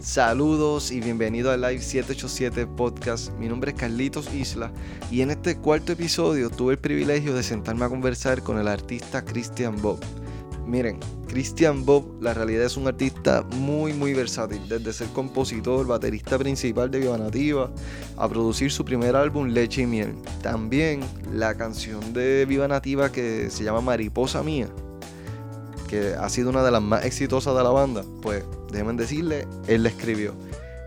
Saludos y bienvenido a Live 787 Podcast. Mi nombre es Carlitos Isla y en este cuarto episodio tuve el privilegio de sentarme a conversar con el artista Christian Bob. Miren, Christian Bob la realidad es un artista muy muy versátil, desde ser compositor, baterista principal de Viva Nativa, a producir su primer álbum Leche y Miel. También la canción de Viva Nativa que se llama Mariposa Mía, que ha sido una de las más exitosas de la banda, pues déjenme decirle, él la escribió.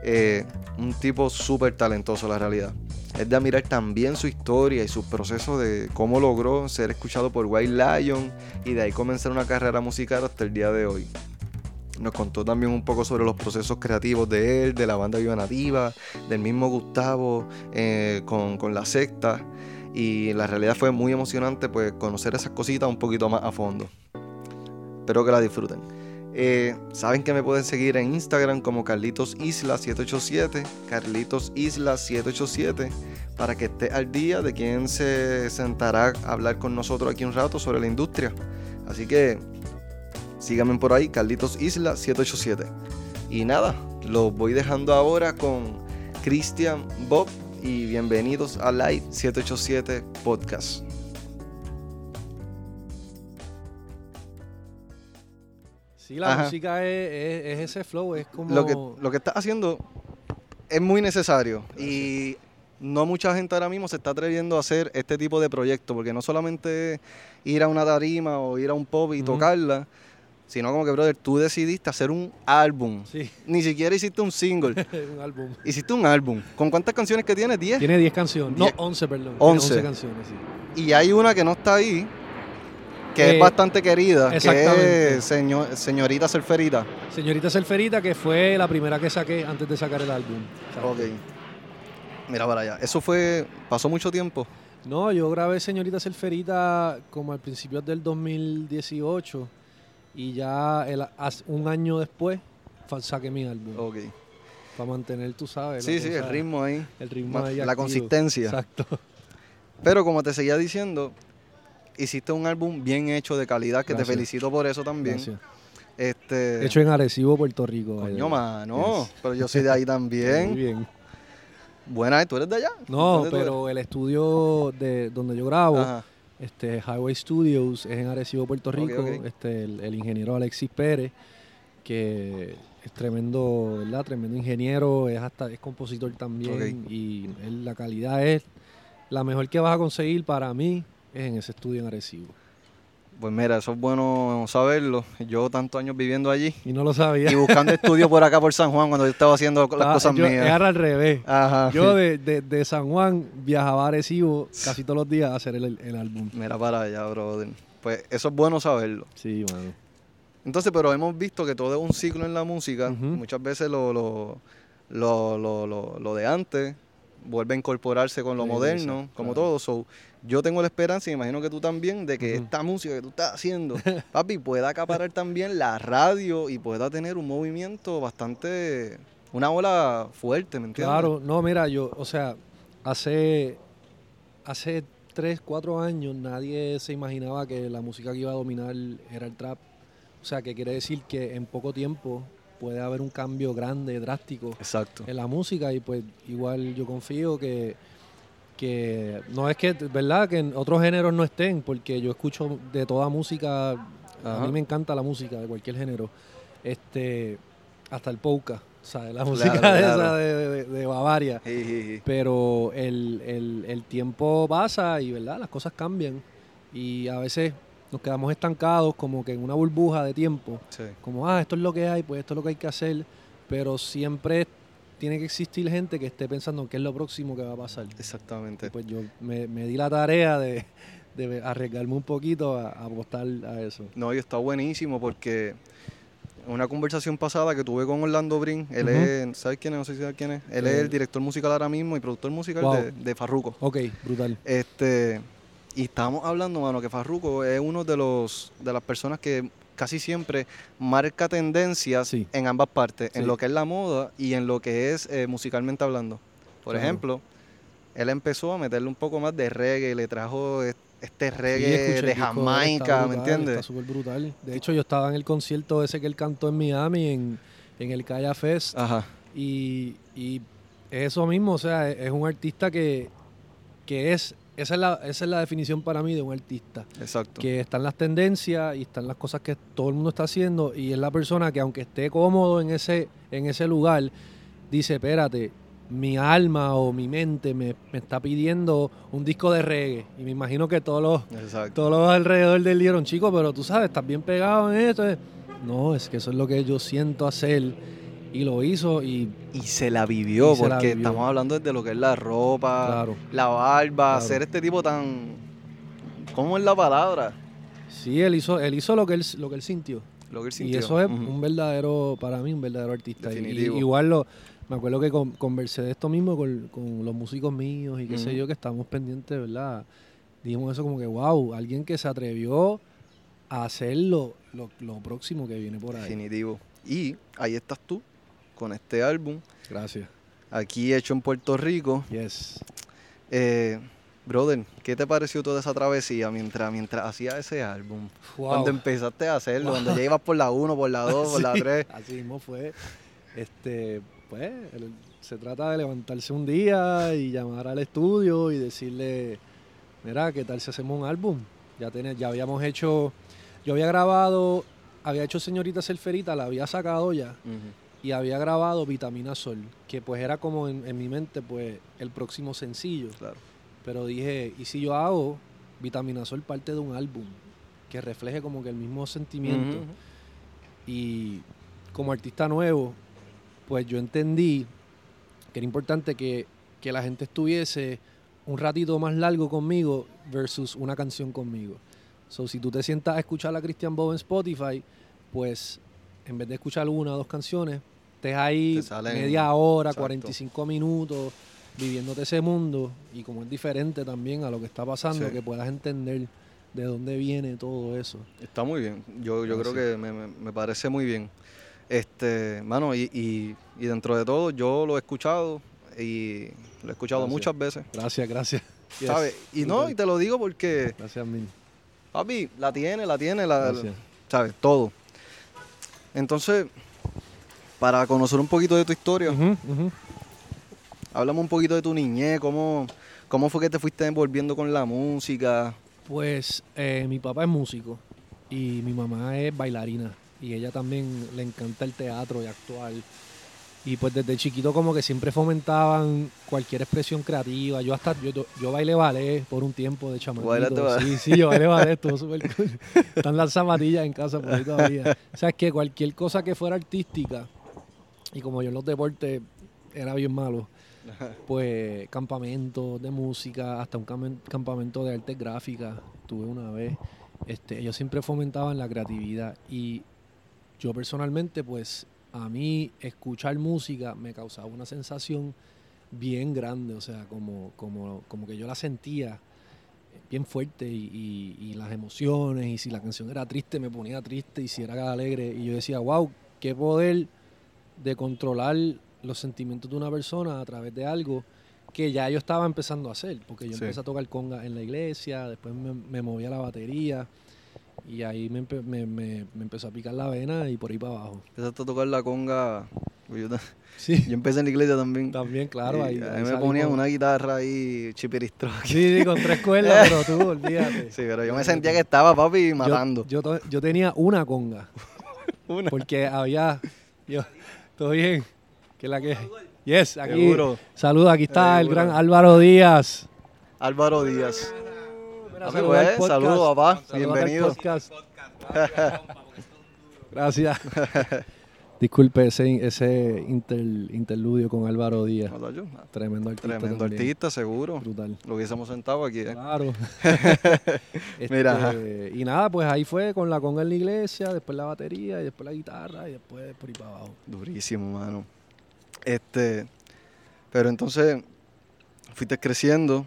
Eh, un tipo súper talentoso, la realidad. Es de admirar también su historia y su proceso de cómo logró ser escuchado por White Lion y de ahí comenzar una carrera musical hasta el día de hoy. Nos contó también un poco sobre los procesos creativos de él, de la banda Viva Nativa, del mismo Gustavo eh, con, la secta. Y la realidad fue muy emocionante pues conocer esas cositas un poquito más a fondo. Espero que la disfruten. Eh, Saben que me pueden seguir en Instagram como Carlitos Isla 787, Carlitos Isla 787, para que esté al día de quien se sentará a hablar con nosotros aquí un rato sobre la industria. Así que síganme por ahí, Carlitos Isla 787. Y nada, los voy dejando ahora con Christian Bob y bienvenidos a Live 787 Podcast. Sí, la Ajá. música es, es- es ese flow, es como... lo que, lo que estás haciendo es muy necesario y no mucha gente ahora mismo se está atreviendo a hacer este tipo de proyectos porque no solamente ir a una tarima o ir a un pop y tocarla, sino como que, brother, tú decidiste hacer un álbum. Sí, Ni siquiera hiciste un single, es un álbum. hiciste un álbum. ¿Con cuántas canciones que tienes? 10. Tiene 10 canciones, no, Diez- 11, perdón. tiene 11. 11 canciones, sí. Y hay una que no está ahí, que Eh, es bastante querida, que es señor, señorita Surferita. Señorita Selferita, que fue la primera que saqué antes de sacar el álbum. Exacto. Ok. Mira para allá. Eso fue, pasó mucho tiempo. No, yo grabé Señorita Selferita como al principio del 2018 y ya el- un año después saqué mi álbum. Ok. Para mantener, tú sabes. Sí, sí, cosa- el ritmo ahí. El ritmo ahí la consistencia. Exacto. Pero como te seguía diciendo, hiciste un álbum bien hecho de calidad, que Gracias. te felicito por eso también. Gracias. Este, Hecho en Arecibo, Puerto Rico. coño, eh, mano, yes. pero yo soy de ahí Muy también. bien. Buena, ¿tú eres de allá? No, pero el estudio de donde yo grabo, Ajá. este Highway Studios, es en Arecibo, Puerto Rico. Este, el, el ingeniero Alexis Pérez, que es tremendo, ¿verdad? Tremendo ingeniero, es hasta es compositor también. Y él- la calidad es la mejor que vas a conseguir para mí es en ese estudio en Arecibo. Pues mira, eso es bueno saberlo. Yo tantos años viviendo allí Y no lo sabía. y buscando estudios por acá por San Juan cuando yo estaba haciendo las Ah, cosas yo- mías. Era al revés. Ajá. Yo de, de- de San Juan viajaba a Arecibo casi todos los días a hacer el, el álbum. Mira para allá, brother. Pues eso es bueno saberlo. Sí, mano. Entonces, pero hemos visto que todo es un ciclo en la música. Muchas veces lo, lo, lo, lo, de antes vuelve a incorporarse con lo Sí, moderno, como claro. todo. So, yo tengo la esperanza, y me imagino que tú también, de que esta música que tú estás haciendo, papi, pueda acaparar también la radio y pueda tener un movimiento bastante, una ola fuerte, ¿me entiendes? Claro, no, mira, yo, o sea, hace, hace tres, cuatro años nadie se imaginaba que la música que iba a dominar era el trap. O sea, que quiere decir que en poco tiempo puede haber un cambio grande, drástico Exacto. en la música y pues igual yo confío que, que no es que, ¿verdad? Que en otros géneros no estén, porque yo escucho de toda música, a Ajá. mí me encanta la música de cualquier género, este, hasta el polka, ¿sabes? La música Claro, esa de, de- de Bavaria. Sí, sí, sí. Pero el, el- el tiempo pasa y, ¿verdad? Las cosas cambian y a veces nos quedamos estancados como que en una burbuja de tiempo como, ah, esto es lo que hay, pues esto es lo que hay que hacer, pero siempre tiene que existir gente que esté pensando en qué es lo próximo que va a pasar. Exactamente. Y pues yo me, me di la tarea de, de arriesgarme un poquito a, a apostar a eso. No, y está buenísimo porque una conversación pasada que tuve con Orlando Brin, él es, ¿sabes quién es? No sé si sabes quién es. Él es Eh, el director musical ahora mismo y productor musical Wow. de, de Farruko. Ok, brutal. Este, y estábamos hablando, mano, que Farruko es uno de los de las personas que casi siempre marca tendencias Sí. en ambas partes, en Sí. lo que es la moda y en lo que es eh, musicalmente hablando. Por Claro. ejemplo, él empezó a meterle un poco más de reggae, le trajo es- este Sí, reggae escuché el de Jamaica, ¿me entiendes? Está súper brutal. De hecho, yo estaba en el concierto ese que él cantó en Miami, en, en el Calla Fest. Ajá. Y, y es eso mismo, o sea, es un artista que, que es, esa es, la, esa es la definición para mí de un artista. Exacto. Que están las tendencias y están las cosas que todo el mundo está haciendo y es la persona que aunque esté cómodo en ese, en ese lugar, dice, espérate, mi alma o mi mente me, me está pidiendo un disco de reggae. Y me imagino que todos los, Exacto. todos los alrededor del dieron, chico, pero tú sabes, estás bien pegado en esto. No, es que eso es lo que yo siento hacer. Y lo hizo y Y se la vivió, Y la porque vivió. estamos hablando desde lo que es la ropa, claro. la barba, Claro. hacer este tipo tan. ¿Cómo es la palabra? Sí, él hizo, él hizo lo que él, lo que él sintió. Lo que él Y sintió. eso es un verdadero, para mí, un verdadero artista. Y- Definitivo. y igual lo, me acuerdo que con- conversé de esto mismo con, con los músicos míos y qué sé yo, que estábamos pendientes, ¿verdad? Dijimos eso como que, wow, alguien que se atrevió a hacer lo, lo, lo próximo que viene por ahí. Definitivo. Y ahí estás tú, con este álbum, Gracias. aquí hecho en Puerto Rico. Yes. Eh, brother, ¿qué te pareció toda esa travesía mientras, mientras hacías ese álbum? Wow. Cuando empezaste a hacerlo, cuando ya ibas por la 1, por la 2, por la Sí, 3. Así mismo fue. Este, pues, el- se trata de levantarse un día y llamar al estudio y decirle, mira, ¿qué tal si hacemos un álbum? Ya, tiene- ya habíamos hecho, yo había grabado, había hecho Señorita Selferita, la había sacado ya y había grabado Vitamina Sol, que pues era como en, en mi mente pues el próximo sencillo. Claro. Pero dije, ¿y si yo hago Vitamina Sol parte de un álbum que refleje como que el mismo sentimiento? Y como artista nuevo, pues yo entendí que era importante que, que la gente estuviese un ratito más largo conmigo versus una canción conmigo. So, si tú te sientas a escuchar a Christian Bob en Spotify, pues en vez de escuchar una o dos canciones, estés ahí media hora, exacto. 45 minutos, viviéndote ese mundo. Y como es diferente también a lo que está pasando, Sí. que puedas entender de dónde viene todo eso. Está muy bien. Yo, yo creo que me, me- me parece muy bien. Este, mano, y, y- y dentro de todo, yo lo he escuchado y lo he escuchado Gracias. muchas veces. Gracias, gracias. Y no, y te lo digo porque, Gracias mil. papi, la tiene, la tiene, la, Gracias. ¿sabes? Todo. Entonces, para conocer un poquito de tu historia, ujú. háblame un poquito de tu niñez, cómo, cómo fue que te fuiste envolviendo con la música. Pues eh, mi papá es músico y mi mamá es bailarina y ella también le encanta el teatro y actuar. Y pues desde chiquito como que siempre fomentaban cualquier expresión creativa. Yo hasta, yo, yo bailé ballet por un tiempo de chamaquito. ¿Bailaste ballet? Sí, sí, yo bailé ballet, estuvo súper cool. Están las zapatillas en casa por ahí todavía. O sea, es que cualquier cosa que fuera artística, y como yo en los deportes era bien malo, pues campamentos de música, hasta un campamento de artes gráficas tuve una vez. Este, ellos siempre fomentaban la creatividad y yo personalmente, pues a mí escuchar música me causaba una sensación bien grande, o sea, como, como, como que yo la sentía bien fuerte y, y- y las emociones y si la canción era triste me ponía triste y si era alegre y yo decía, wow, qué poder de controlar los sentimientos de una persona a través de algo que ya yo estaba empezando a hacer, porque yo Sí. empecé a tocar conga en la iglesia, después me, me moví a la batería y ahí me, me- me- empezó a picar la vena y por ahí para abajo. Empezaste a tocar la conga. Yo, ta- Sí, yo empecé en la iglesia también. también, claro. Ahí, a mí me ponían con- una guitarra ahí, chipiristro. Sí, sí, con tres cuerdas, pero tú, olvídate. Sí, pero yo me sentía que estaba, papi, Yo- matando. Yo, yo tenía una conga. Una. Porque había. Yo, ¿Todo bien? ¿Qué es la que? Yes, aquí. Seguro. Saluda, aquí está el Seguro. gran Álvaro Díaz. Álvaro Díaz. Saluda al pues, saludos, papá. Bienvenido. podcast. Gracias. Disculpe ese, ese inter- interludio con Álvaro Díaz. No, tacho, Tremendo artista. Tremendo también. artista, seguro. Brutal. Lo hubiésemos sentado aquí, ¿eh? Claro. Mira. Este, y nada, pues ahí fue con la conga en la iglesia, después la batería, y después la guitarra, y después por ahí para abajo. Durísimo, mano. Este, pero entonces, fuiste creciendo.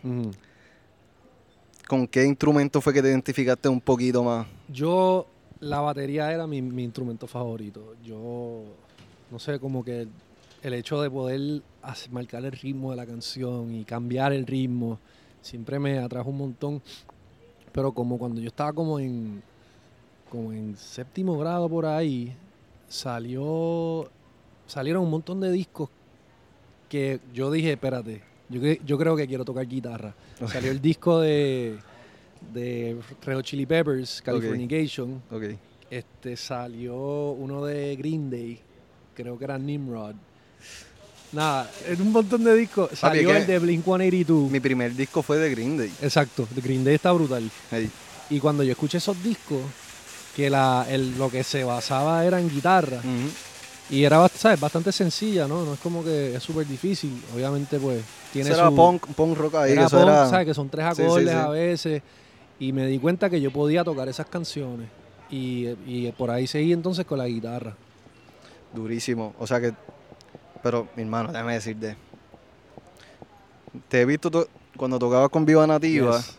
¿Con qué instrumento fue que te identificaste un poquito más? Yo, la batería era mi, mi instrumento favorito. Yo, no sé, como que el hecho de poder hacer- marcar el ritmo de la canción y cambiar el ritmo, siempre me atrajo un montón. Pero como cuando yo estaba como en, como en séptimo grado por ahí, salió salieron un montón de discos que yo dije, espérate, yo, yo creo que quiero tocar guitarra. Salió el disco de, de Red Chili Peppers, Californication. Ok. Este, salió uno de Green Day, creo que era Nimrod. Nada, en un montón de discos. Salió el de Blink 182. Mi primer disco fue de Green Day. Exacto, de Green Day está brutal. Hey. Y cuando yo escuché esos discos, que la, el- lo que se basaba era en guitarra, y era ¿sabes? bastante sencilla, ¿no? No es como que es súper difícil. Obviamente, pues, tiene Eso era su... punk, punk rock ahí. era eso punk, era... ¿sabes? Que son tres Sí, sí, acordes sí. a veces. Y me di cuenta que yo podía tocar esas canciones. Y, y por ahí seguí entonces con la guitarra. Durísimo. O sea que. Pero, mi hermano, déjame decirte. Te he visto to- cuando tocabas con Viva Nativa. Yes.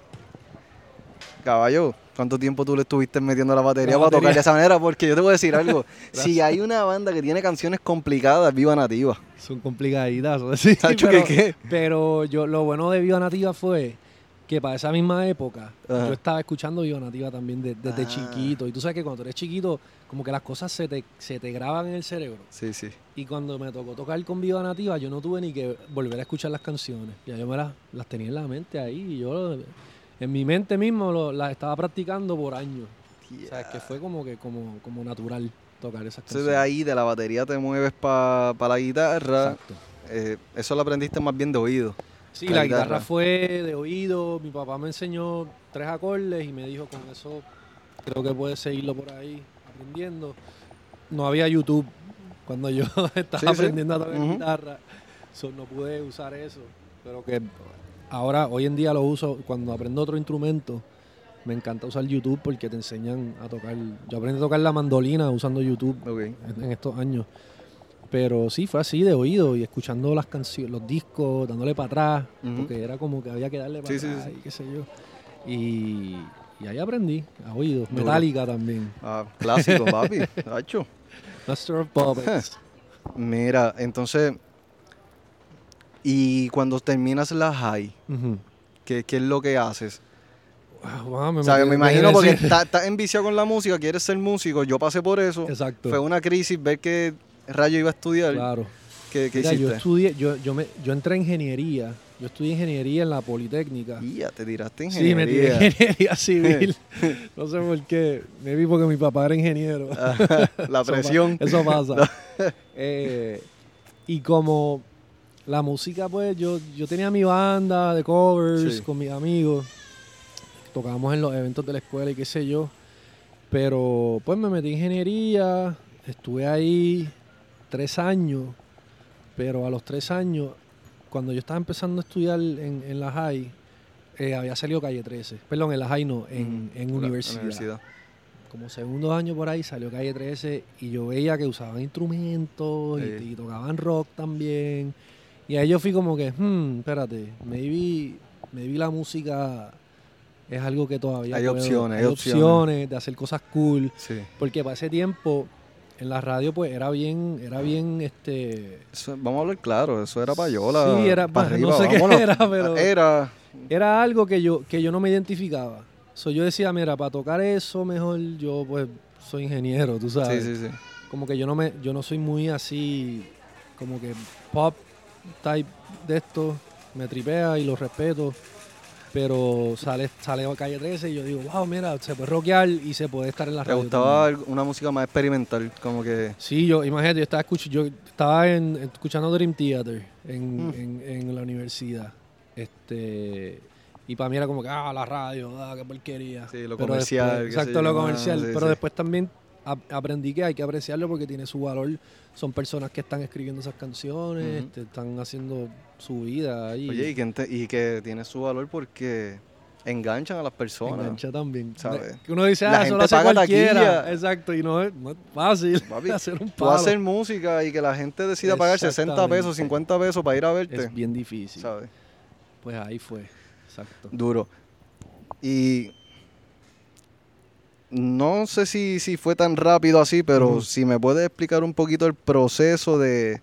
Caballo, ¿cuánto tiempo tú le estuviste metiendo la batería La para tocar de esa manera? Porque yo te voy a decir algo. si hay una banda que tiene canciones complicadas, Viva Nativa. Son complicaditas. Sí, ¿Tacho pero, que qué? pero yo, lo bueno de Viva Nativa fue que para esa misma época Ajá. yo estaba escuchando Viva Nativa también de- desde Ah. chiquito. Y tú sabes que cuando tú eres chiquito, como que las cosas se te, se te graban en el cerebro. Sí, sí. Y cuando me tocó tocar con Viva Nativa, yo no tuve ni que volver a escuchar las canciones. Ya yo me las, las tenía en la mente ahí. Y yo en mi mente mismo lo- las estaba practicando por años. O sea, es que fue como que como, como natural tocar esas Entonces canciones. de ahí, de la batería, te mueves para la guitarra. Exacto. Eh, eso lo aprendiste más bien de oído. Sí, La guitarra. guitarra. fue de oído. Mi papá me enseñó tres acordes y me dijo con eso creo que puedes seguirlo por ahí aprendiendo. No había YouTube cuando yo estaba Sí, sí. aprendiendo a tocar guitarra. So, no pude usar eso. Pero que ahora, hoy en día lo uso cuando aprendo otro instrumento. Me encanta usar YouTube porque te enseñan a tocar. Yo aprendí a tocar la mandolina usando YouTube en estos años. Pero sí, fue así de oído y escuchando las canciones, los discos, dándole para atrás, porque era como que había que darle para Sí, sí, atrás sí. y qué sé yo. Y, y ahí aprendí, a oído. Duro. Metallica también. Ah, clásico, papi. Tacho. Master of Puppets. Mira, entonces. Y cuando terminas la high. ¿qué, qué es lo que haces? Wow, me O sea, metí- me imagino porque estás estás enviciado con la música, quieres ser músico, yo pasé por eso. Exacto. Fue una crisis ver qué rayo iba a estudiar. Claro. ¿Qué, qué Mira, yo hiciste? estudié, yo, yo, me, yo entré en ingeniería. Yo estudié ingeniería en la Politécnica. Y ya te tiraste en Sí, me tiré ingeniería. ingeniería civil. no sé por qué. Me vi porque mi papá era ingeniero. la presión. Eso pasa. Eh, y como la música, pues yo, yo tenía mi banda de covers Sí. con mis amigos. Tocábamos en los eventos de la escuela y qué sé yo. Pero pues me metí en ingeniería. Estuve ahí tres años. Pero a los tres años, cuando yo estaba empezando a estudiar en, en la high, eh, había salido Calle 13. Perdón, en la high no, en, Ujú, en universidad como segundo año por ahí salió Calle 13 y yo veía que usaban instrumentos y- Sí. y, tocaban rock también. Y ahí yo fui como que, hmm, espérate, maybe, maybe la música es algo que todavía Hay puedo- opciones, hay hay opciones. opciones de hacer cosas cool. Sí. Porque para ese tiempo en la radio pues era bien, era bien este... Eso- vamos a hablar claro, eso era payola. Sí, era pa' pa- arriba, no sé qué era, pero- Era. Era algo que yo, que yo no me identificaba. So, yo decía, mira, para tocar eso mejor yo pues soy ingeniero, tú sabes. Sí, sí, sí. como que yo no me yo no soy muy así como que pop type de esto me tripea y lo respeto pero sale sale a calle 13 y yo digo wow mira se puede rockear y se puede estar en la ¿Te radio gustaba también". algo- una música más experimental? Como que. sí yo imagínate yo estaba escuch- yo estaba en- escuchando Dream Theater en, Mm. en- en la universidad este y para mí era como que ah la radio ah qué porquería Sí, lo Pero comercial. después- exacto, lo ah, comercial. sí, pero sí. después también aprendí que hay que apreciarlo porque tiene su valor. Son personas que están escribiendo esas canciones, Ujú. este, están haciendo su vida ahí. Oye, y que, y tiene su valor porque enganchan a las personas. engancha también. ¿sabes? Que uno dice, La ah, eso gente lo hace paga cualquiera. taquilla. Exacto, y no es, no es fácil Papi, hacer un Tú palo. hacer música y que la gente decida pagar 60 pesos, Exactamente. 50 pesos para ir a verte. Es bien difícil. ¿Sabes? Pues ahí fue. Exacto. Duro. Y no sé si, si fue tan rápido así, pero si me puedes explicar un poquito el proceso de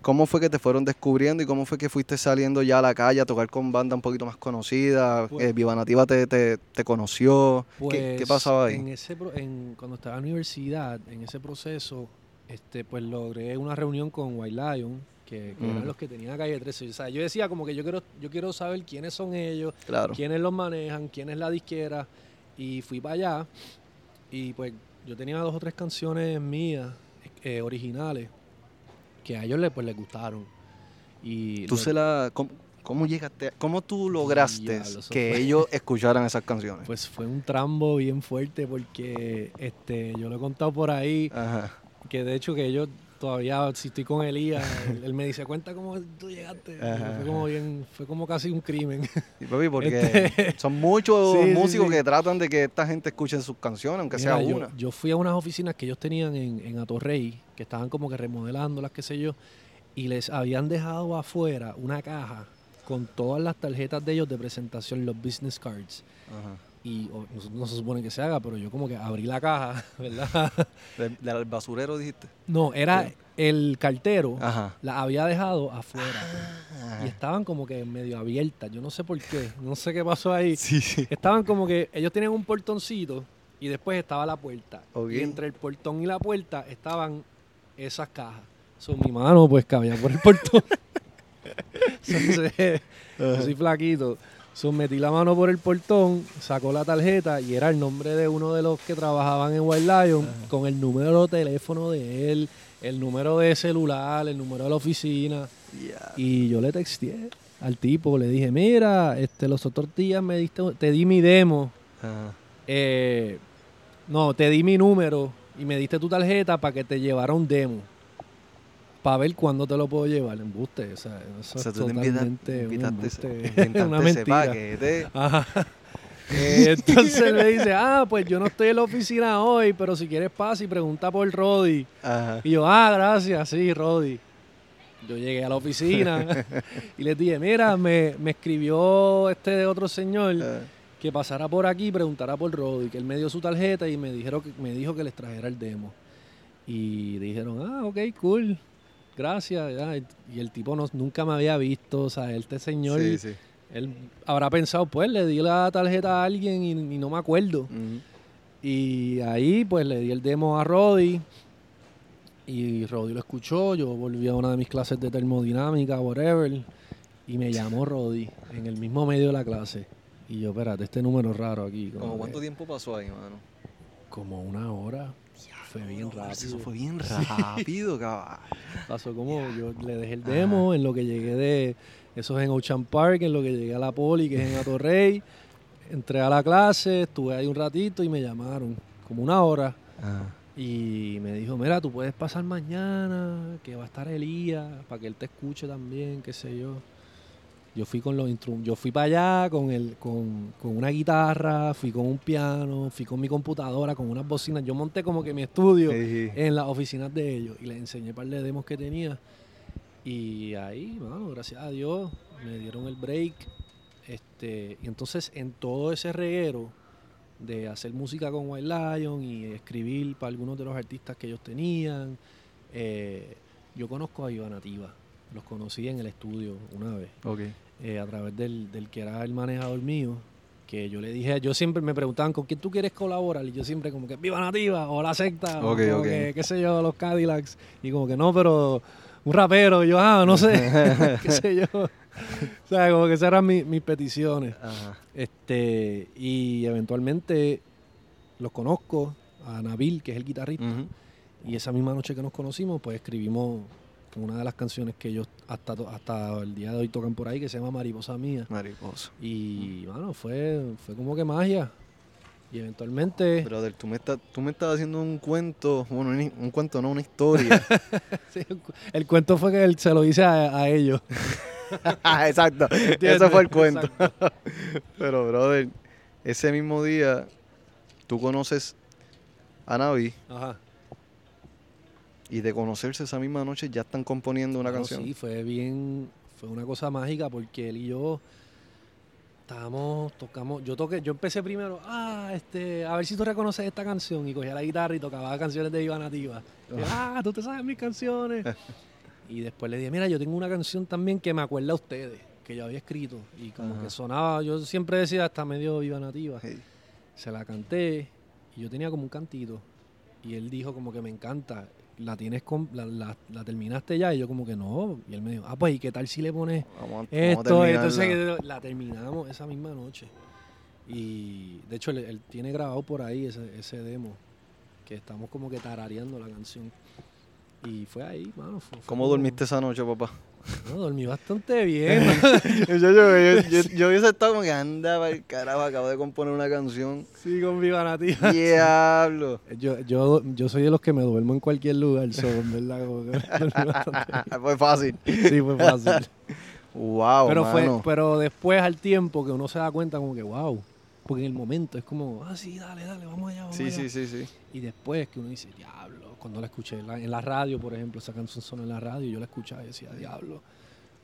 cómo fue que te fueron descubriendo y cómo fue que fuiste saliendo ya a la calle a tocar con bandas un poquito más conocidas. Pues- eh, Viva Nativa te, te, te conoció. ¿Qué, qué Pues, pasaba ahí? En ese pro- en, cuando estaba en la universidad, en ese proceso, este, pues logré una reunión con White Lion, que, que eran Mm. los que tenían calle 13. O sea, yo decía como que yo quiero, yo quiero saber quiénes son ellos, Claro. quiénes los manejan, quién es la disquera. Y fui para allá y pues yo tenía dos o tres canciones mías, eh, originales, que a ellos les, pues, les gustaron. Y Tú se la... ¿Cómo, cómo llegaste? ¿Cómo tú lograste Diablo, que fue- ellos escucharan esas canciones? Pues fue un trambo bien fuerte porque este, yo lo he contado por ahí, Ajá. que de hecho que yo todavía, si estoy con Elías, él, él me dice, cuenta cómo tú llegaste. Fue como bien, fue como casi un crimen. Sí, papi, porque Este- son muchos Sí, músicos sí. que tratan de que esta gente escuche sus canciones, aunque sea yo, una. yo fui a unas oficinas que ellos tenían en, en Atorrey, que estaban como que remodelándolas, qué sé yo, y les habían dejado afuera una caja con todas las tarjetas de ellos de presentación, los business cards. Ajá. Y o, no, no se supone que se haga, pero yo como que abrí la caja, ¿verdad? Del, del basurero dijiste. No, era el cartero, Ajá. la había dejado afuera. Ah. Y estaban como que medio abiertas, yo no sé por qué, no sé qué pasó ahí. Sí, sí. Estaban como que ellos tenían un portoncito y después estaba la puerta. Y entre el portón y la puerta estaban esas cajas. Son mi mano, pues cabía por el portón. Entonces, yo soy flaquito. So, metí la mano por el portón, sacó la tarjeta y era el nombre de uno de los que trabajaban en Wild Lion con el número de teléfono de él, el número de celular, el número de la oficina. Y yo le texté al tipo, le dije, mira, este, los otros días me diste, te di mi demo, Ajá. eh, no, te di mi número y me diste tu tarjeta para que te llevara un demo. Para ver cuándo te lo puedo llevar. Embuste, o sea, eso O sea, es tú invita- totalmente un embuste, una mentira. Ajá. Eh, entonces me dice, ah, pues yo no estoy en la oficina hoy, pero si quieres pasa y pregunta por Roddy. Ajá. Y yo, ah, gracias, sí, Roddy. Yo llegué a la oficina y les dije, mira, me, me escribió este otro señor Ah, que pasara por aquí y preguntara por Roddy, que él me dio su tarjeta y me dijeron que, me dijo que les trajera el demo. Y dijeron, ah, ok, cool, gracias. ya. Y el tipo no, nunca me había visto, o sea, este señor, Sí, sí. él habrá pensado, pues le di la tarjeta a alguien y, y no me acuerdo. Y ahí pues le di el demo a Roddy y Roddy lo escuchó, yo volví a una de mis clases de termodinámica, whatever, y me llamó Roddy en el mismo medio de la clase. Y yo, espérate, este número es raro aquí. como ¿Cómo cuánto tiempo pasó ahí, mano? Como una hora. Fue bien rápido. Eso fue bien rápido, cabrón. Pasó como yo le dejé el demo en lo que llegué de... Eso es en Ocean Park, en lo que llegué a la poli, que es en Atorrey. Entré a la clase, estuve ahí un ratito y me llamaron, como una hora. Y me dijo, mira, tú puedes pasar mañana, que va a estar Elías, para que él te escuche también, qué sé yo. Yo fui con los instrumentos, yo fui para allá con, el, con, con una guitarra, fui con un piano, fui con mi computadora, con unas bocinas. Yo monté como que mi estudio Sí. en las oficinas de ellos y les enseñé un par de demos que tenía. Y ahí, mano, gracias a Dios, me dieron el break. Este, y entonces en todo ese reguero de hacer música con White Lion y escribir para algunos de los artistas que ellos tenían, eh, yo conozco a Iván Nativa. Los conocí en el estudio una vez eh, a través del, del que era el manejador mío, que yo le dije, yo siempre me preguntaban con quién tú quieres colaborar, y yo siempre como que viva nativa o la secta, o como que, qué sé yo, los Cadillacs, y como que no, pero un rapero, y yo, ah, no sé, qué sé yo. O sea, como que esas eran mi- mis peticiones. Ajá. Este, y eventualmente los conozco, a Nabil, que es el guitarrista, y esa misma noche que nos conocimos, pues escribimos una de las canciones que ellos hasta, hasta el día de hoy tocan por ahí, que se llama Mariposa Mía. Mariposa. Y bueno, fue, fue como que magia. Y eventualmente. Brother, tú me, estás, tú me estás haciendo un cuento, bueno, un, cuento, no, una historia. Sí, el cu- el cuento fue que él se lo hice a, a ellos. Exacto, ¿entiendes? ese fue el cuento. Exacto. Pero, brother, ese mismo día, tú conoces a Navi Ajá. Y de conocerse esa misma noche ya están componiendo una canción. Sí, fue bien. Fue una cosa mágica porque él y yo. Estábamos, tocamos, yo toqué, yo empecé primero, ah, este, a ver si tú reconoces esta canción, y cogía la guitarra y tocaba canciones de Iván Nativa. Y, ah, tú te sabes mis canciones. y después le dije, mira, yo tengo una canción también que me acuerda a ustedes, que yo había escrito, y como Ajá. que sonaba, yo siempre decía hasta medio Iván Nativa. Sí. Se la canté, y yo tenía como un cantito, y él dijo como que me encanta. La tienes com- la, la- la terminaste ya y yo como que no y él me dijo ah pues y qué tal si le pones Vamos, esto entonces la terminamos esa misma noche. Y de hecho él, él tiene grabado por ahí ese, ese demo que estamos como que tarareando la canción. Y fue ahí mano fue- fue ¿Cómo como- dormiste esa noche, papá? No, dormí bastante bien yo, yo, yo, yo, yo hubiese estado como que anda el carajo, acabo de componer una canción. sí con Viva Nativa Diablo. yo, yo, yo soy de los que me duermo en cualquier lugar so, en verdad como que Fue fácil. sí fue fácil Wow, pero fue pero después al tiempo que uno se da cuenta como que wow porque en el momento es como ah sí dale dale vamos allá vamos Sí, allá. sí, sí, sí. y después que uno dice diablo cuando la escuché en la, en la radio por ejemplo esa canción sonó en la radio y yo la escuchaba y decía diablo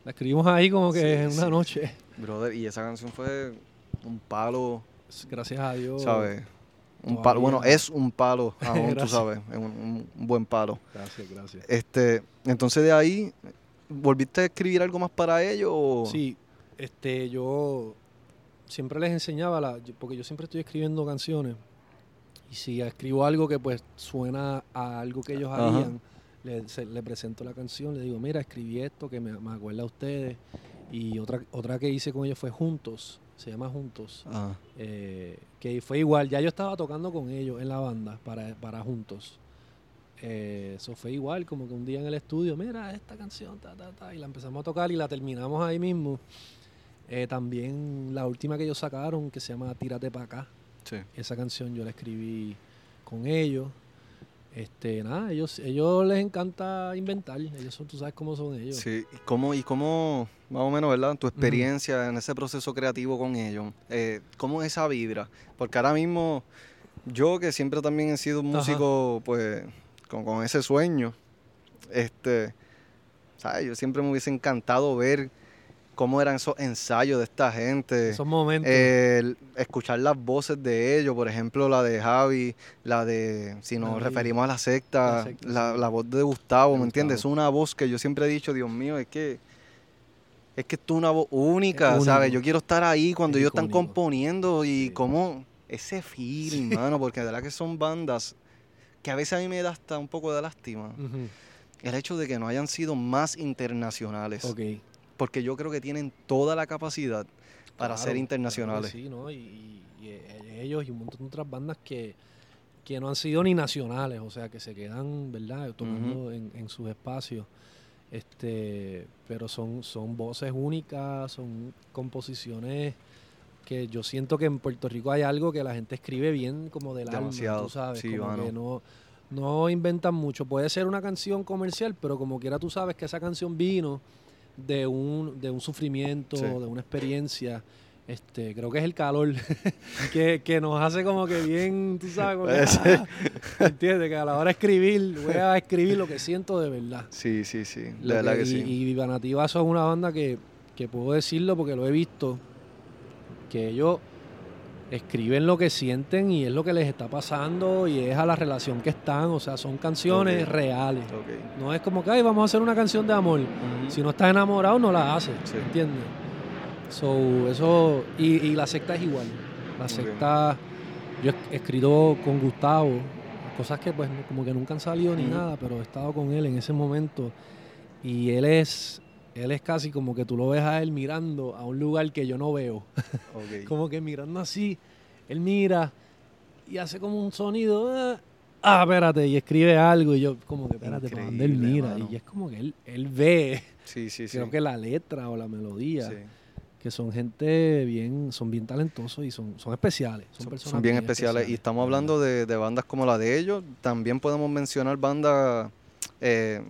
la escribimos ahí como que Sí, en una sí. noche Brother, y esa canción fue un palo, gracias a Dios ¿sabes? Un palo, bueno, es un palo aún, tú sabes, es un, buen palo. gracias gracias Este, entonces de ahí, ¿volviste a escribir algo más para ellos? o- Sí, este, yo siempre les enseñaba, la, porque yo siempre estoy escribiendo canciones, y si escribo algo que pues suena a algo que ellos Ajá. harían, le, se- le presento la canción, le digo, mira, escribí esto que me, me acuerda a ustedes, y otra, otra que hice con ellos fue Juntos, se llama Juntos, Ah, eh, que fue igual, ya yo estaba tocando con ellos en la banda para, para Juntos. Eh, Eso fue igual, como que un día en el estudio, mira esta canción, ta, ta, ta, y la empezamos a tocar y la terminamos ahí mismo. Eh, también la última que ellos sacaron, que se llama Tírate para acá, sí. esa canción yo la escribí con ellos. Este, nada, ellos, ellos les encanta inventar, ellos son, tú sabes cómo son ellos. Sí, ¿y cómo, y cómo, más o menos, ¿verdad? Tu experiencia en ese proceso creativo con ellos, eh, ¿cómo es esa vibra? Porque ahora mismo, yo que siempre también he sido un Ajá. músico, pues, con, con ese sueño, este, ¿sabes? Yo siempre me hubiese encantado ver cómo eran esos ensayos de esta gente. Esos momentos. Eh, escuchar las voces de ellos, por ejemplo, la de Javi, la de, si nos referimos a la secta, La secta, la, sí. la voz de Gustavo, De ¿me entiendes? Es una voz que yo siempre he dicho, Dios mío, es que es que tú una voz única, Es ¿sabes? Yo quiero estar ahí cuando Es ellos están componiendo y Sí. como ese feeling, mano, porque de verdad que son bandas que a veces a mí me da hasta un poco de lástima. El hecho de que no hayan sido más internacionales. Ok. Porque yo creo que tienen toda la capacidad para Claro, ser claro internacionales. sí, ¿no? Y, eh, ellos y un montón de otras bandas que, que no han sido ni nacionales, o sea, que se quedan, ¿verdad? Tocando en, en sus espacios. Este, pero son, son voces únicas, son composiciones que yo siento que en Puerto Rico hay algo que la gente escribe bien como del alma, Demasiado, tú sabes, sí, como que no, no inventan mucho. Puede ser una canción comercial, pero como quiera tú sabes que esa canción vino de un, de un sufrimiento, Sí. de una experiencia. Este, creo que es el calor que, que nos hace como que bien, tú sabes, como que, ah, ¿entiendes? Que a la hora de escribir, voy a escribir lo que siento de verdad. Sí, sí, sí. De Lo verdad que- que y, sí. y Viva eso es una banda que, que puedo decirlo porque lo he visto, que ellos escriben lo que sienten y es lo que les está pasando y es a la relación que están, o sea, son canciones reales. No es como que, ay, vamos a hacer una canción de amor. Si no estás enamorado, no la haces, Sí. ¿entiendes? So, eso, y, y la secta es igual. La secta, yo he escrito con Gustavo, cosas que pues como que nunca han salido ni nada, pero he estado con él en ese momento y él es, él es casi como que tú lo ves a él mirando a un lugar que yo no veo, como que mirando así, él mira y hace como un sonido, ah, ah, espérate, y escribe algo y yo como que espérate, ¿para dónde él Increíble, mira? mano. Y es como que él, él ve, Sí, sí, sí. creo que la letra o la melodía, Sí. que son gente bien, son bien talentosos y son, son especiales, son, Son, personas son bien especiales. Y estamos hablando de, de bandas como la de ellos. También podemos mencionar bandas. eh,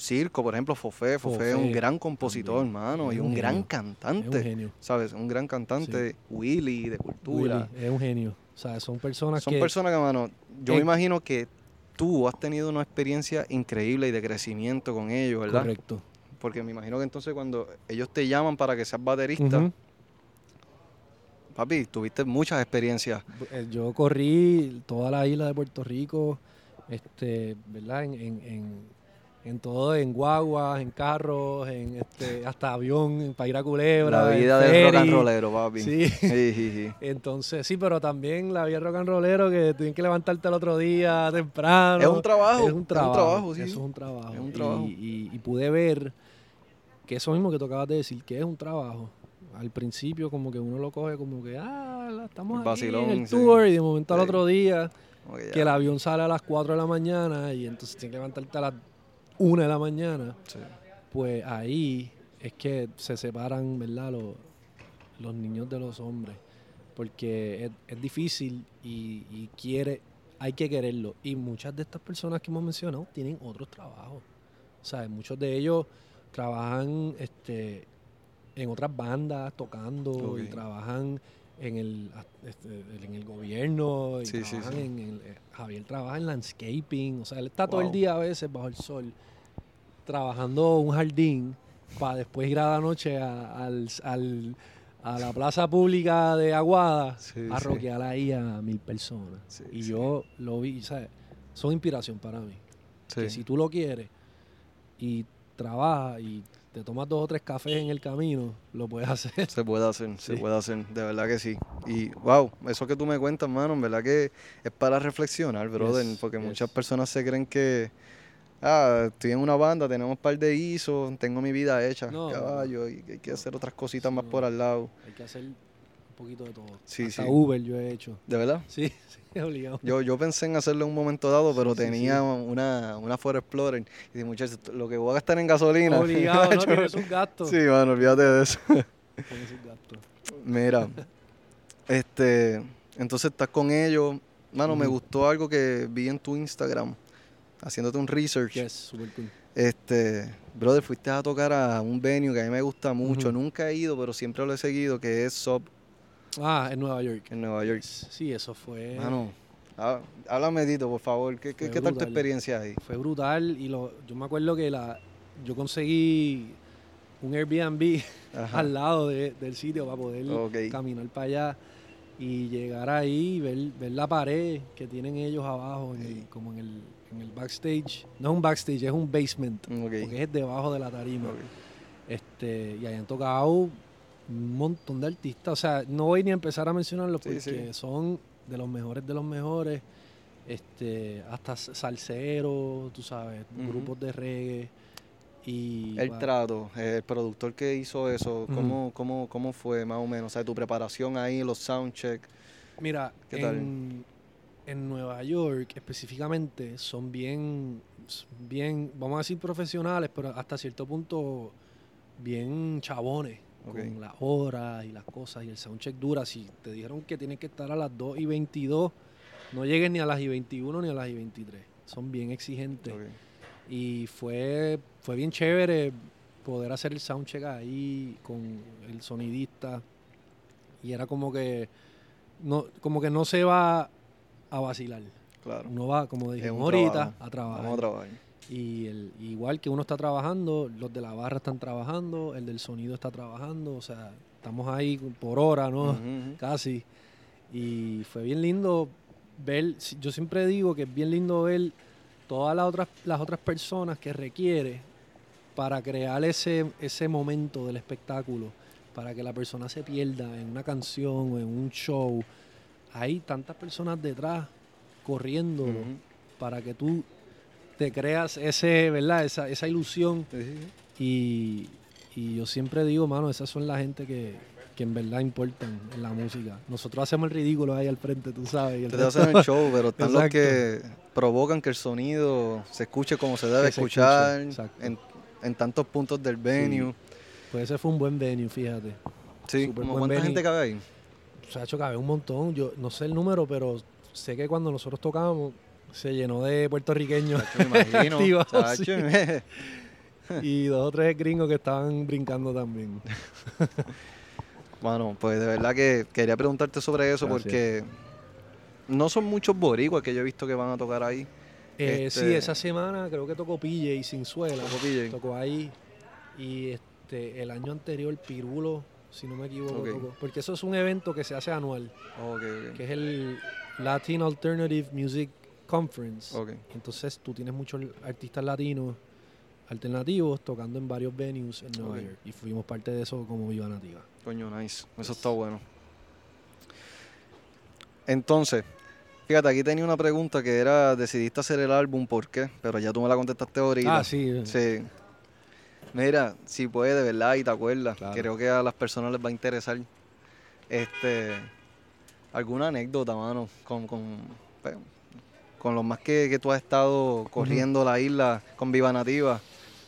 Circo, por ejemplo, Fofé. Fofé es un gran compositor, también. hermano. Y un un gran genio. Es un cantante. genio. ¿Sabes? Un gran cantante. Willy, de cultura. Willy, es un genio. O sea, son personas Son que... personas que, mano, yo Eh, me imagino que tú has tenido una experiencia increíble y de crecimiento con ellos, ¿verdad? Correcto. Porque me imagino que entonces cuando ellos te llaman para que seas baterista, papi, tuviste muchas experiencias. Eh, Yo corrí toda la isla de Puerto Rico, este, ¿verdad? En, en- en- en todo, en guaguas, en carros, en este, hasta avión, para ir a Culebra. La vida del rock and rollero, papi. Sí. Sí, sí, sí. Entonces, sí, pero también la vida rock and rollero que tienes que levantarte el otro día temprano. Es un trabajo. Es un trabajo. trabajo, sí, Eso sí. es un trabajo. Es un trabajo. Y, y pude ver que eso mismo que tú acabas de decir, que es un trabajo. Al principio como que uno lo coge como que, ah, estamos El aquí en el tour y de momento al otro día que el avión sale a las 4 de la mañana y entonces tienes que levantarte a las 1 de la mañana, Sí. pues ahí es que se separan, ¿verdad? Los, los niños de los hombres. Porque es, es difícil y, y quiere, hay que quererlo. Y muchas de estas personas que hemos mencionado tienen otros trabajos. Sea, muchos de ellos trabajan este, en otras bandas tocando y trabajan en el, este, en el gobierno y Sí, sí, trabajan sí. en el- eh, Javier trabaja en landscaping, o sea, él está todo el día a veces bajo el sol trabajando un jardín para después ir a la noche a, al- al- a la plaza pública de Aguada a sí. rockear ahí a mil personas. Y yo lo vi, ¿sabes? Son inspiración para mí. Que si tú lo quieres y trabajas y te tomas dos o tres cafés en el camino, lo puedes hacer. Se puede hacer, se puede hacer, de verdad que sí. Y wow, eso que tú me cuentas, mano, en verdad que es para reflexionar, brother, Yes, porque yes. muchas personas se creen que, ah, estoy en una banda, tenemos un par de ISO, tengo mi vida hecha, No. caballo, y hay que hacer otras cositas más por al lado. Hay que hacer un poquito de todo. Sí, Hasta sí. Uber yo he hecho. ¿De verdad? Sí, sí. Yo, yo pensé en hacerlo en un momento dado, pero Sí, tenía sí. una, una Ford Explorer. Y dije, muchachos, lo que voy a gastar en gasolina. Obligado, ¿no? Tienes un gasto. Sí, mano, olvídate de eso. Tienes un gasto. Mira, este, entonces estás con ellos. Mano, me gustó algo que vi en tu Instagram, haciéndote un research. Yes, super cool. Este, brother, fuiste a tocar a un venue que a mí me gusta mucho. Nunca he ido, pero siempre lo he seguido, que es Sub Ah, en Nueva York. en Nueva York. Sí, eso fue. Mano, há- háblame, Tito, por favor. ¿Qué, qué, qué tal tu experiencia ahí? Fue brutal y lo, yo me acuerdo que la, yo conseguí un Airbnb Ajá. al lado de- del sitio para poder Ok. caminar para allá y llegar ahí y ver, ver la pared que tienen ellos abajo, en el- como en el, en el backstage. No es un backstage, es un basement, Ok. porque es debajo de la tarima. ok. Este, y hayan tocado un montón de artistas. O sea, no voy ni a empezar a mencionarlos porque sí. son de los mejores de los mejores. Este, hasta salseros, tú sabes, grupos de reggae. Y El trato, el productor que hizo eso. ¿cómo, cómo, ¿cómo fue más o menos? O sea, tu preparación ahí, los soundcheck. Mira, ¿Qué tal? en, en Nueva York específicamente son bien, bien, vamos a decir profesionales, pero hasta cierto punto bien chabones Con las horas y las cosas y el soundcheck dura. Si te dijeron que tienes que estar a las 2 y 22, no llegues ni a las y 21 ni a las y 23. Son bien exigentes. Y fue, fue bien chévere poder hacer el soundcheck ahí con el sonidista. Y era como que no, como que no se va a vacilar. Claro. Uno va, como un ahorita, trabajo. a trabajar. Vamos a trabajar. Y el, igual que uno está trabajando, los de la barra están trabajando, el del sonido está trabajando, o sea, estamos ahí por hora, ¿no? Casi. Y fue bien lindo ver, yo siempre digo que es bien lindo ver todas las otras, las otras personas que requiere para crear ese, ese momento del espectáculo, para que la persona se pierda en una canción o en un show. Hay tantas personas detrás corriendo para que tú te creas ese, ¿verdad? Esa, esa ilusión. Y, y yo siempre digo, mano, esas son la gente que, que en verdad importan en la música. Nosotros hacemos el ridículo ahí al frente, tú sabes. y el Ustedes hacen el show, pero están los que provocan que el sonido se escuche como se debe se escuchar escuche, en, en tantos puntos del venue. Pues ese fue un buen venue, fíjate. Sí, Súper ¿como ¿cuánta venue. gente cabe ahí? O sea, hecho cabe un montón. Yo no sé el número, pero sé que cuando nosotros tocamos se llenó de puertorriqueños Chacho, me imagino. Chacho, sí. y dos o tres gringos que estaban brincando también. Mano, pues de verdad que quería preguntarte sobre eso Gracias. porque no son muchos boricuas que yo he visto que van a tocar ahí. Eh, Este- Sí, esa semana creo que tocó PJ y Sinzuela. Tocó PJ. Tocó ahí. Y este el año anterior Pirulo, si no me equivoco, tocó. Porque eso es un evento que se hace anual, Ok, ok. que es el Latin Alternative Music Conference. Ok. Entonces tú tienes muchos artistas latinos alternativos tocando en varios venues en Nueva. York. Y fuimos parte de eso como Viva Nativa. Coño, nice. Eso está bueno. Entonces, fíjate, aquí tenía una pregunta que era, decidiste hacer el álbum, ¿por qué? Pero ya tú me la contestaste ahorita. Ah, sí. Sí. Mira, si puede, de verdad, y te acuerdas, Claro. creo que a las personas les va a interesar. Este, alguna anécdota, mano, con, con, pues, con los más que, que tú has estado corriendo la isla con Viva Nativa.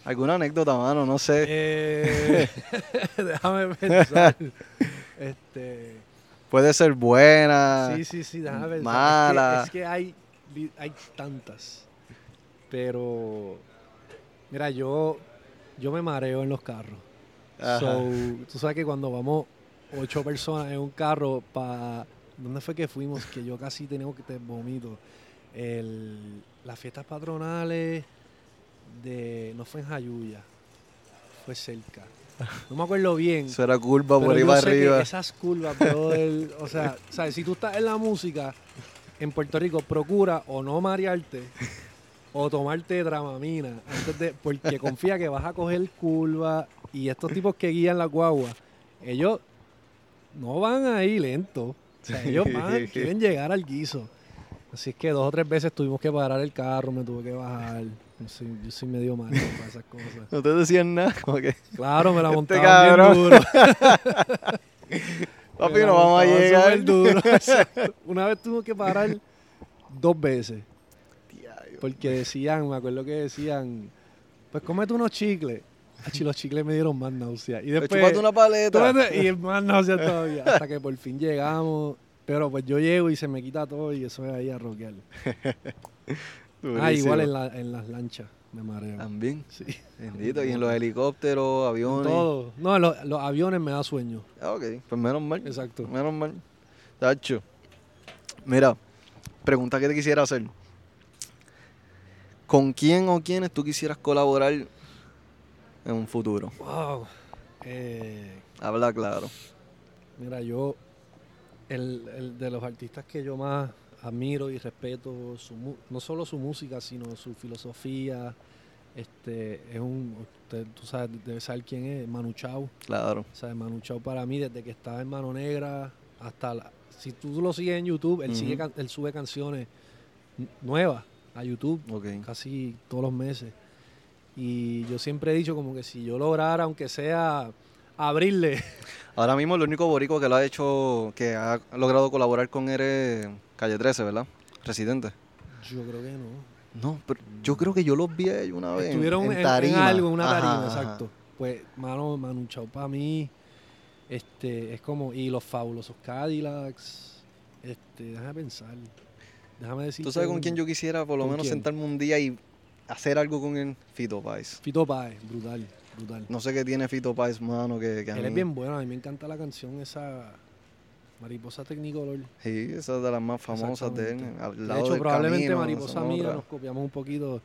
¿Alguna anécdota, mano? No sé. Eh, déjame pensar. este, Puede ser buena. sí, sí, sí, déjame pensar. Es que- mala. Es que, hay, hay tantas. Pero, mira, yo, yo me mareo en los carros. So, tú sabes que cuando vamos ocho personas en un carro para... ¿Dónde fue que fuimos? Que yo casi tenía que te vomito. El, las fiestas patronales de... No fue en Jayuya. Fue cerca. No me acuerdo bien. Eso era curva por ahí para arriba. esas curvas, brother, o sea, ¿sabes? si tú estás en la música en Puerto Rico, procura o no marearte o tomarte dramamina antes de, porque confía que vas a coger curva y estos tipos que guían la guagua, ellos no van ahí lento, o sea, ellos van, quieren llegar al guiso. Así es que dos o tres veces tuvimos que parar el carro, me tuve que bajar. Yo soy, yo soy medio malo para esas cosas. No te decían nada. Claro, me la Este montaban cabrón. bien duro. Papi, no vamos a llegar. duro. Una vez tuvimos que parar dos veces. Porque decían, me acuerdo que decían, pues cómete unos chicles. Achi, los chicles me dieron más náusea. Y Te después, chupaste una paleta. y más náusea todavía. Hasta que por fin llegamos. Pero pues yo llego y se me quita todo y eso es ahí a rockear. Ah, igual en, la- en las lanchas me mareo. También. Sí. Bendito. Y en los helicópteros, aviones. Todo. No, los, los aviones me da sueño. Ah, ok. Pues menos mal. Exacto. Menos mal. Tacho. Mira, pregunta que te quisiera hacer. ¿Con quién o quiénes tú quisieras colaborar en un futuro? Wow. Eh, Habla claro. Mira, yo, el, el de los artistas que yo más admiro y respeto, su no solo su música, sino su filosofía, este, es un, usted, tú sabes, debes saber quién es, Manu Chao. Claro. O sea, Manu Chao para mí, desde que estaba en Mano Negra hasta, la- si tú lo sigues en YouTube, él, sigue, Ujú. can- él sube canciones nuevas a YouTube casi todos los meses. Y yo siempre he dicho como que si yo lograra, aunque sea abrirle Ahora mismo el único boricua que lo ha hecho, que ha logrado colaborar con él es Calle 13, ¿verdad? Residente. Yo creo que no. No, pero yo creo que yo los vi ellos una vez. Estuvieron en, en, en tarima. algo, en una tarima, ajá. exacto. Pues, mano, Manu Chao para mí, este, es como, y los fabulosos Cadillacs, este, déjame pensar, déjame decir. ¿Tú sabes con quién yo quisiera por lo ¿Con menos quién? sentarme un día y hacer algo con él? Fito Páez. Fito Páez, brutal, brutal. No sé qué tiene Fito Páez, mano, que, que a Él mí... es bien bueno, a mí me encanta la canción esa, Mariposa Technicolor. Sí, esa es de las más famosas de él. De hecho, del probablemente camino, Mariposa Mía nos copiamos un poquito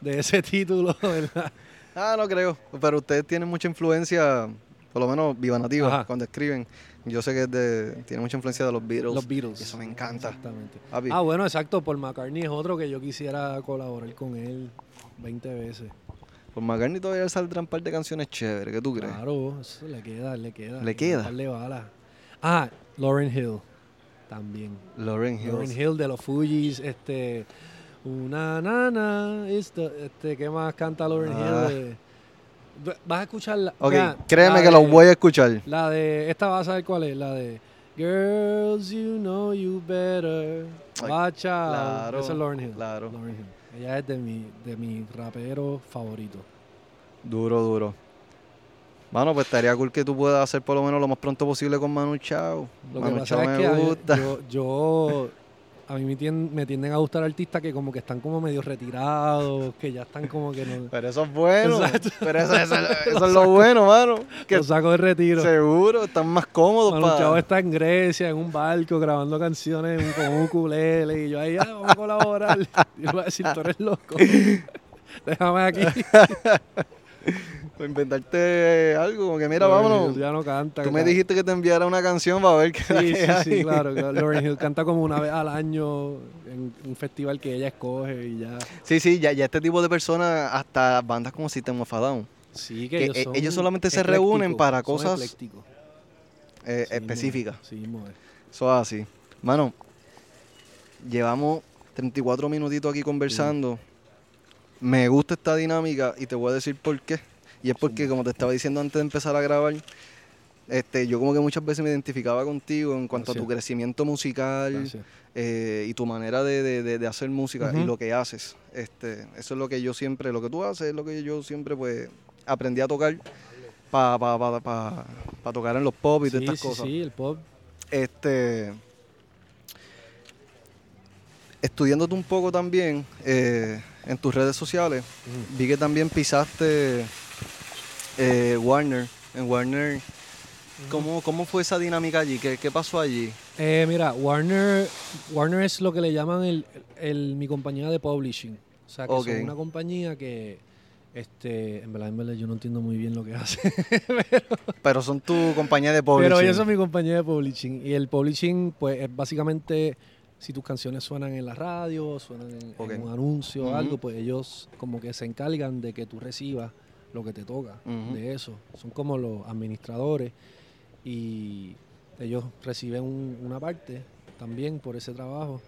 de ese título, ¿verdad? Ah, no creo. Pero ustedes tienen mucha influencia, por lo menos Viva Nativa, Ajá. cuando escriben. Yo sé que es de, tiene mucha influencia de los Beatles. Los Beatles. Eso me encanta. Exactamente. Papi, Ah, bueno, exacto. Paul McCartney es otro que yo quisiera colaborar con él 20 veces. McCartney todavía saldrán un par de canciones chéveres. ¿Qué tú crees? Claro, eso le queda, le queda. ¿Le queda? Balas. Ah, Lauren Hill también. Lauren Hill. Lauren Hill de los Fugees, este... Una nana, este, este, ¿qué más canta Lauren Ah. Hill? De- Vas a escuchar la, Ok, mira, créeme la que los de- voy a escuchar. La de, esta vas a saber cuál es, la de Girls, you know you better. Watch out. claro, Esa es Lauren Hill. claro. Lauryn Hill. Ella es de mi, de mi rapero favorito. Duro, duro. Mano, pues estaría cool que tú puedas hacer por lo menos lo más pronto posible con Manu Chao. Lo Manu que Chao pasa es me que gusta. yo, yo- a mí me tienden, me tienden a gustar artistas que como que están como medio retirados, que ya están como que no... Pero eso es bueno. Exacto. Pero eso, eso- eso es lo bueno, mano. Que Lo saco de retiro. seguro están más cómodos Manu para... Chao está en Grecia, en un barco, grabando canciones con un ukulele. Y yo ahí, ah, vamos a colaborar. Y yo voy a decir, tú eres loco. Déjame aquí. Inventarte algo, como que mira, Lauryn vámonos. Hill ya no canta. Tú me dijiste que te enviara una canción para ver qué Sí, sí, sí, claro. claro. Lauryn Hill canta como una vez al año en un festival que ella escoge y ya. Sí, sí, ya, ya este tipo de personas, hasta bandas como System of a Down, Sí, que, Que, ellos, son ellos solamente se reúnen para cosas eh, Sí, específicas. Sí, Eso es así. Mano, llevamos 34 minutitos aquí conversando. Me gusta esta dinámica y te voy a decir por qué. Y es porque, como te estaba diciendo antes de empezar a grabar, este, yo como que muchas veces me identificaba contigo en cuanto a tu crecimiento musical eh, y tu manera de, de- hacer música y lo que haces. Este, eso es lo que yo siempre, lo que tú haces es lo que yo siempre pues aprendí a tocar para pa, pa, pa- pa tocar en los pop y todas estas sí, cosas. sí, el pop. Este. Estudiándote un poco también eh, en tus redes sociales, vi que también pisaste eh, Warner. En Warner, ¿cómo, ¿cómo fue esa dinámica allí? ¿Qué, qué pasó allí? Eh, mira, Warner, Warner es lo que le llaman el, el- mi compañía de publishing. O sea, que son una compañía que, este, en verdad, en verdad, yo no entiendo muy bien lo que hace. Pero son tu compañía de publishing. Pero ellos son mi compañía de publishing. Y el publishing, pues, es básicamente si tus canciones suenan en la radio, suenan en, un anuncio o algo, pues ellos como que se encargan de que tú recibas lo que te toca de eso. Son como los administradores y ellos reciben un- una parte también por ese trabajo.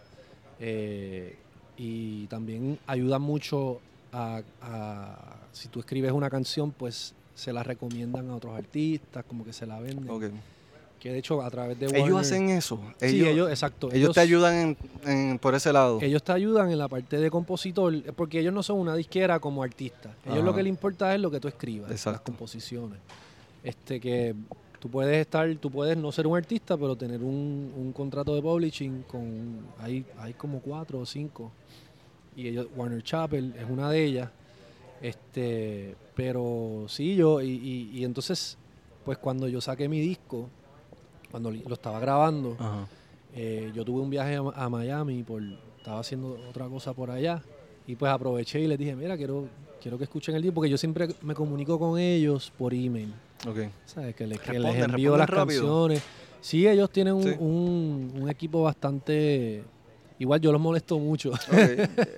Eh, y también ayudan mucho a, a- si tú escribes una canción, pues se la recomiendan a otros artistas, como que se la venden. Que de hecho a través de Ellos Warner- hacen eso. sí, Ellos, ellos, exacto. ellos te ayudan en- en- por ese lado. Ellos te ayudan en la parte de compositor, porque ellos no son una disquera como artistas. Ellos Ajá. lo que les importa es lo que tú escribas, las Exacto. composiciones. Este que tú puedes estar, tú puedes no ser un artista, pero tener un, un contrato de publishing con hay, hay como cuatro o cinco. Y ellos, Warner Chappell es una de ellas. Este, pero sí, yo, y, y- y entonces, pues cuando yo saqué mi disco, cuando lo estaba grabando, eh, yo tuve un viaje a, a Miami, por, estaba haciendo otra cosa por allá, y pues aproveché y les dije, mira, quiero, quiero que escuchen el disco, porque yo siempre me comunico con ellos por email, Ok. ¿sabes? Que les, que Responden, les envío las rápido. canciones. Sí, ellos tienen un, Sí. un- un equipo bastante... Igual yo los molesto mucho.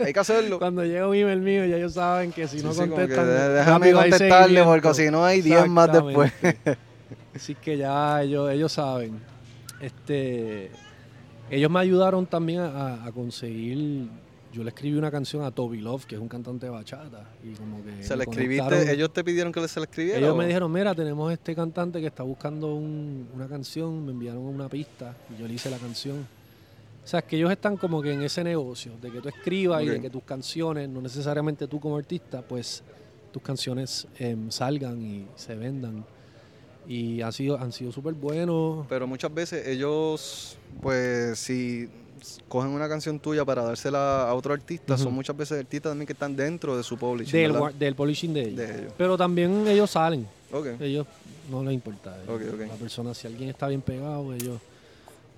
Hay que hacerlo. Cuando llega un email mío, ya ellos saben que si Sí, no sí, como que contestan, déjame contestarle porque si no hay 10 más después. Así que ya ellos, ellos saben. Este, ellos me ayudaron también a, a conseguir. Yo le escribí una canción a Toby Love, que es un cantante de bachata. Y como que ¿Se le escribiste? ¿Ellos te pidieron que se le escribiera? Ellos o? me dijeron, mira, tenemos este cantante que está buscando un- una canción, me enviaron una pista y yo le hice la canción. O sea, es que ellos están como que en ese negocio, de que tú escribas y de que tus canciones, no necesariamente tú como artista, pues tus canciones em, salgan y se vendan. Y han sido, han sido súper buenos. Pero muchas veces ellos, pues, si cogen una canción tuya para dársela a otro artista, son muchas veces artistas también que están dentro de su publishing. Del, del polishing de ellos. De ellos. Pero también ellos salen. Ok. Ellos no les importa. Ok, ok. La persona, si alguien está bien pegado, ellos,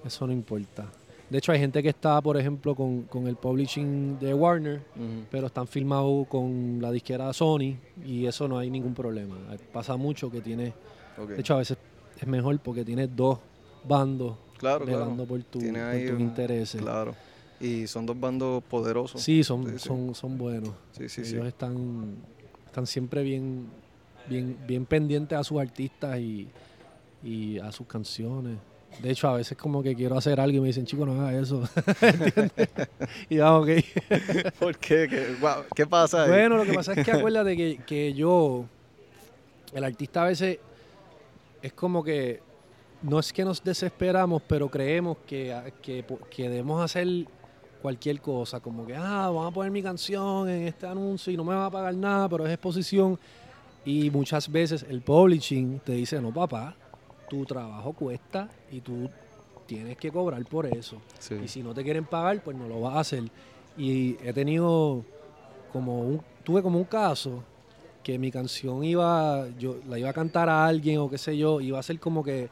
eso no importa. De hecho, hay gente que está, por ejemplo, con, con el publishing de Warner, pero están filmados con la disquera Sony y eso no hay ningún problema. Pasa mucho que tiene, De hecho, a veces es mejor porque tienes dos bandos claro, velando claro. por, tu, Tiene por ahí tus intereses. Claro. Y son dos bandos poderosos. Sí, son, Sí, sí. Son, son buenos. sí, sí. sí. Ellos están, están siempre bien, bien, bien pendientes a sus artistas y, y a sus canciones. De hecho, a veces como que quiero hacer algo y me dicen, chico, no hagas eso. Y ya, ok. ¿Por qué? ¿Qué, guau, ¿qué pasa ahí? Bueno, lo que pasa es que acuérdate que, que yo, el artista a veces es como que, no es que nos desesperamos, pero creemos que, que, que debemos hacer cualquier cosa, como que, ah, vamos a poner mi canción en este anuncio y no me va a pagar nada, pero es exposición. Y muchas veces el publishing te dice, no, papá, tu trabajo cuesta y tú tienes que cobrar por eso. Sí. Y si no te quieren pagar, pues no lo vas a hacer. Y he tenido como un, tuve como un caso que mi canción iba, yo la iba a cantar a alguien o qué sé yo, iba a ser como que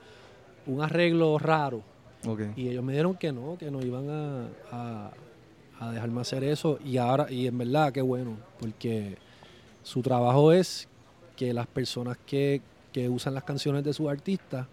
un arreglo raro. Ok. Y ellos me dijeron que no, que no iban a, a- a dejarme hacer eso. Y ahora, y en verdad, qué bueno, porque su trabajo es que las personas que, que usan las canciones de sus artistas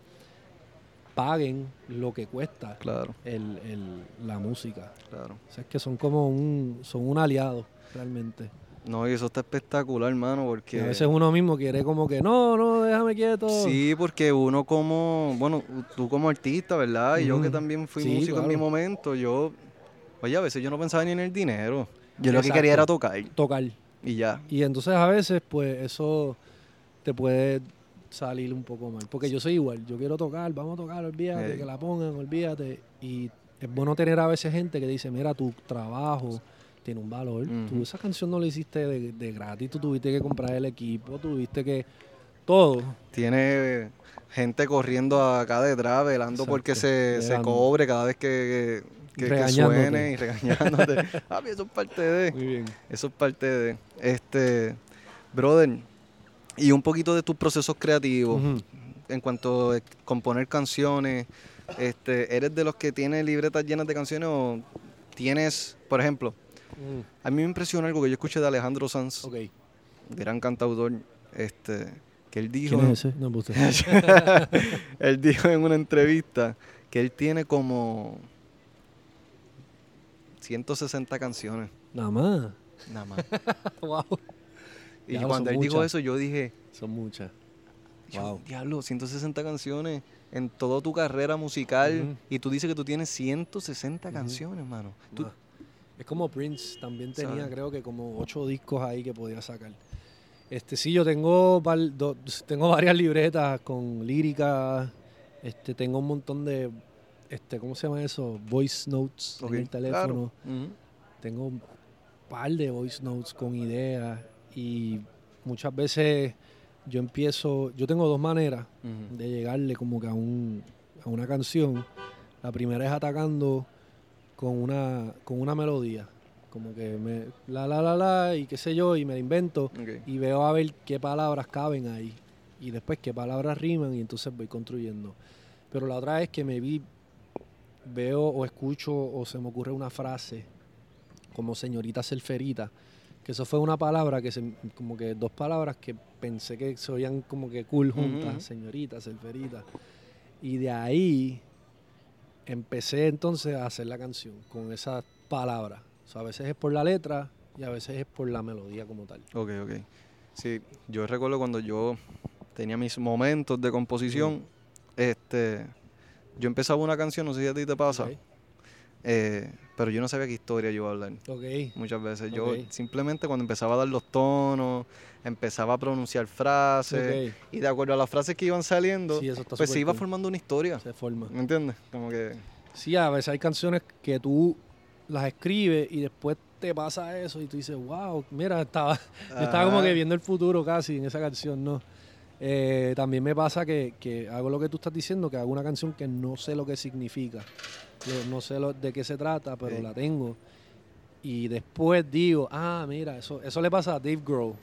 paguen lo que cuesta Claro, el, el- la música. claro. O sea, es que son como un, son un aliado realmente. No, y eso está espectacular, hermano, Y porque... a veces uno mismo quiere como que, no, no, déjame quieto. Sí, porque uno como, bueno, tú como artista, ¿verdad? Y yo que también fui Sí, músico en mi momento, yo, oye, a veces yo no pensaba ni en el dinero. Yo lo que quería era tocar Tocar. y ya. Y entonces a veces, pues, eso te puede salir un poco mal. Porque yo soy igual, yo quiero tocar, vamos a tocar, olvídate, Ey. que la pongan, olvídate. Y es bueno tener a veces gente que dice, mira, tu trabajo tiene un valor. Tú Ujú. esa canción no la hiciste de, de gratis, tú tuviste que comprar el equipo, tuviste que... Todo. Tiene gente corriendo acá detrás, velando porque se, se cobre cada vez que, que, suene y regañándote. Ah, eso es parte de... Muy bien. Eso es parte de... Este, brother, y un poquito de tus procesos creativos. en cuanto a componer canciones, este, ¿eres de los que tiene libretas llenas de canciones o tienes, por ejemplo, a mí me impresiona algo que yo escuché de Alejandro Sanz, Ok. gran cantautor, este, que él dijo, ¿Quién es ese? No, usted. él dijo en una entrevista que él tiene como 160 canciones, Nada más. nada más. wow. Y Diablo, cuando él dijo eso, yo dije, Son muchas. Yo, Wow. Diablo, 160 canciones en toda tu carrera musical y tú dices que tú tienes 160 Ujú. canciones, mano. Tú- Más. Es como Prince, también tenía ¿Sabes? creo que como ocho discos ahí que podía sacar. Este sí, yo tengo val- do- tengo varias libretas con líricas, este tengo un montón de este ¿cómo se llama eso? Voice notes en el claro. teléfono. Tengo un par de voice notes con ideas y muchas veces yo empiezo, yo tengo dos maneras de llegarle como que a, un, a una canción. La primera es atacando con una, con una melodía. Como que me la la la la y qué sé yo, y me la invento Ok. y veo a ver qué palabras caben ahí. Y después qué palabras riman y entonces voy construyendo. Pero la otra es que me vi, veo o escucho o se me ocurre una frase como señorita selferita. Que eso fue una palabra que se, como que dos palabras que pensé que se oían como que cool juntas, Ujú. señorita, selferita. Y de ahí empecé entonces a hacer la canción con esas palabras. O sea, a veces es por la letra y a veces es por la melodía como tal. Ok, ok. Sí, yo recuerdo cuando yo tenía mis momentos de composición, este, yo empezaba una canción, no sé si a ti te pasa, eh, pero yo no sabía qué historia yo iba a hablar. Ok. Muchas veces. Yo simplemente cuando empezaba a dar los tonos, empezaba a pronunciar frases, Ok. y de acuerdo a las frases que iban saliendo, Sí, pues se iba cool. formando una historia. Se forma. ¿Me entiendes? Como que. Sí, a veces hay canciones que tú las escribes y después te pasa eso y tú dices, wow, mira, estaba, yo estaba como que viendo el futuro casi en esa canción, ¿no? Eh, también me pasa que, que hago lo que tú estás diciendo, que hago una canción que no sé lo que significa, yo no sé lo, de qué se trata, pero la tengo. Y después digo, ah, mira, eso, eso le pasa a Dave Grohl.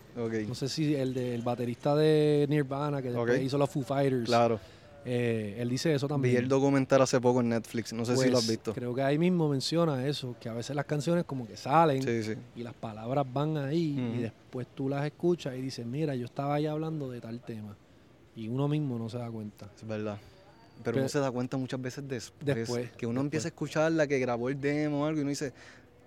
No sé si el, de- el baterista de Nirvana, que después hizo los Foo Fighters. Claro. eh, él dice eso también. Vi el documental hace poco en Netflix. No sé si lo has Pues, visto. Creo que ahí mismo menciona eso, que a veces las canciones como que salen Sí, sí. y las palabras van ahí y después tú las escuchas y dices, mira, yo estaba ahí hablando de tal tema. Y uno mismo no se da cuenta. Es verdad. Pero Pe- uno se da cuenta muchas veces después. Después, Que uno después. empieza a escuchar la que grabó el demo o algo y uno dice,